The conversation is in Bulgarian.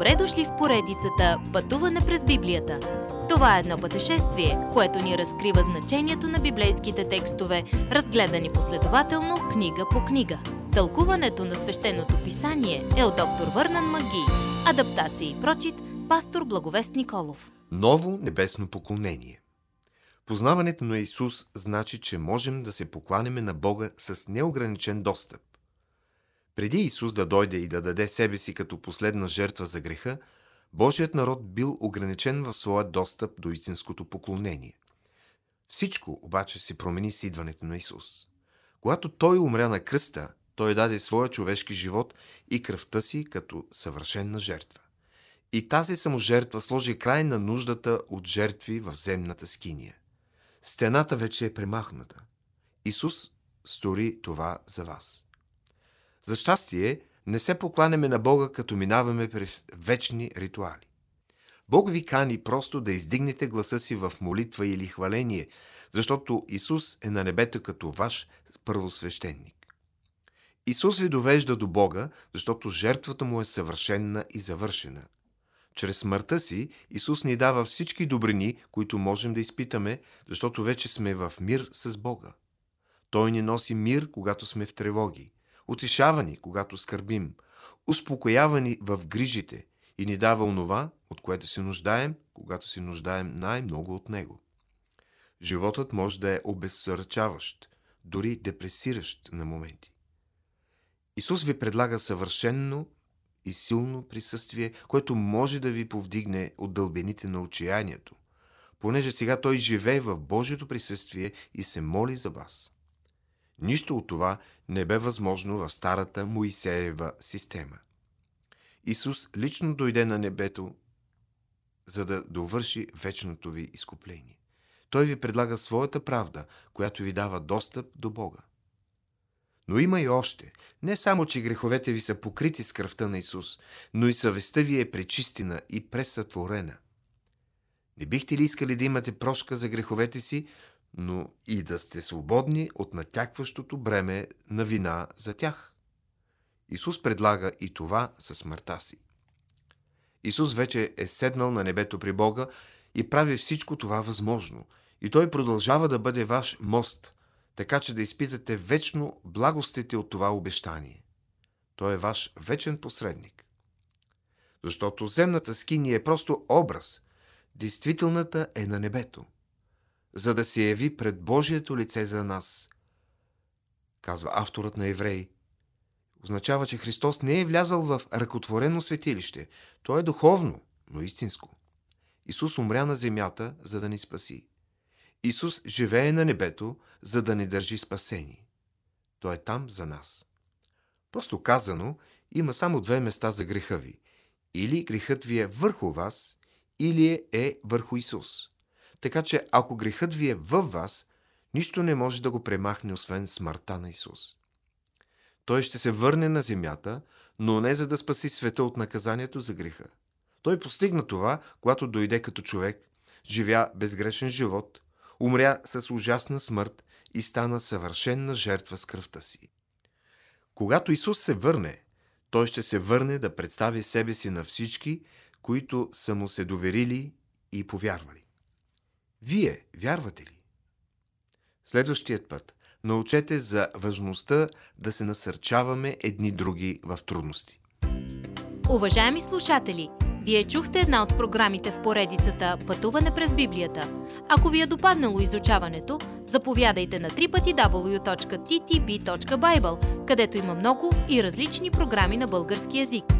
Добре дошли в поредицата Пътуване през Библията. Това е едно пътешествие, което ни разкрива значението на библейските текстове, разгледани последователно книга по книга. Тълкуването на свещеното писание е от доктор Върнан Маги. Адаптация и прочит, пастор Благовест Николов. Ново небесно поклонение. Познаването на Исус значи, че можем да се покланяме на Бога с неограничен достъп. Преди Исус да дойде и да даде себе си като последна жертва за греха, Божият народ бил ограничен в своя достъп до истинското поклонение. Всичко обаче се промени с идването на Исус. Когато Той умря на кръста, Той даде своя човешки живот и кръвта си като съвършенна жертва. И тази саможертва сложи край на нуждата от жертви в земната скиния. Стената вече е премахната. Исус стори това за вас. За щастие, не се покланяме на Бога, като минаваме през вечни ритуали. Бог ви кани просто да издигнете гласа си в молитва или хваление, защото Исус е на небето като ваш първосвещеник. Исус ви довежда до Бога, защото жертвата му е съвършенна и завършена. Чрез смъртта си Исус ни дава всички добрини, които можем да изпитаме, защото вече сме в мир с Бога. Той ни носи мир, когато сме в тревоги утешава когато скърбим, успокоява ни в грижите и ни дава онова, от което се нуждаем, когато се нуждаем най-много от Него. Животът може да е обезсърчаващ, дори депресиращ на моменти. Исус ви предлага съвършенно и силно присъствие, което може да ви повдигне от дълбените на отчаянието, понеже сега Той живее в Божието присъствие и се моли за вас. Нищо от това не бе възможно в старата Моисеева система. Исус лично дойде на небето, за да довърши вечното ви изкупление. Той ви предлага своята правда, която ви дава достъп до Бога. Но има и още. Не само, че греховете ви са покрити с кръвта на Исус, но и съвестта ви е пречистена и пресътворена. Не бихте ли искали да имате прошка за греховете си, но и да сте свободни от натякващото бреме на вина за тях. Исус предлага и това със смъртта си. Исус вече е седнал на небето при Бога и прави всичко това възможно. И Той продължава да бъде ваш мост, така че да изпитате вечно благостите от това обещание. Той е ваш вечен посредник. Защото земната скиния е просто образ, действителната е на небето за да се яви пред Божието лице за нас, казва авторът на Евреи. Означава, че Христос не е влязал в ръкотворено светилище. То е духовно, но истинско. Исус умря на земята, за да ни спаси. Исус живее на небето, за да ни държи спасени. Той е там за нас. Просто казано, има само две места за греха ви. Или грехът ви е върху вас, или е върху Исус. Така че ако грехът ви е във вас, нищо не може да го премахне, освен смъртта на Исус. Той ще се върне на земята, но не за да спаси света от наказанието за греха. Той постигна това, когато дойде като човек, живя безгрешен живот, умря с ужасна смърт и стана съвършенна жертва с кръвта си. Когато Исус се върне, той ще се върне да представи себе си на всички, които са му се доверили и повярвали. Вие вярвате ли? Следващият път научете за важността да се насърчаваме едни други в трудности. Уважаеми слушатели, вие чухте една от програмите в поредицата Пътуване през Библията. Ако ви е допаднало изучаването, заповядайте на www.ttb.bible, където има много и различни програми на български язик.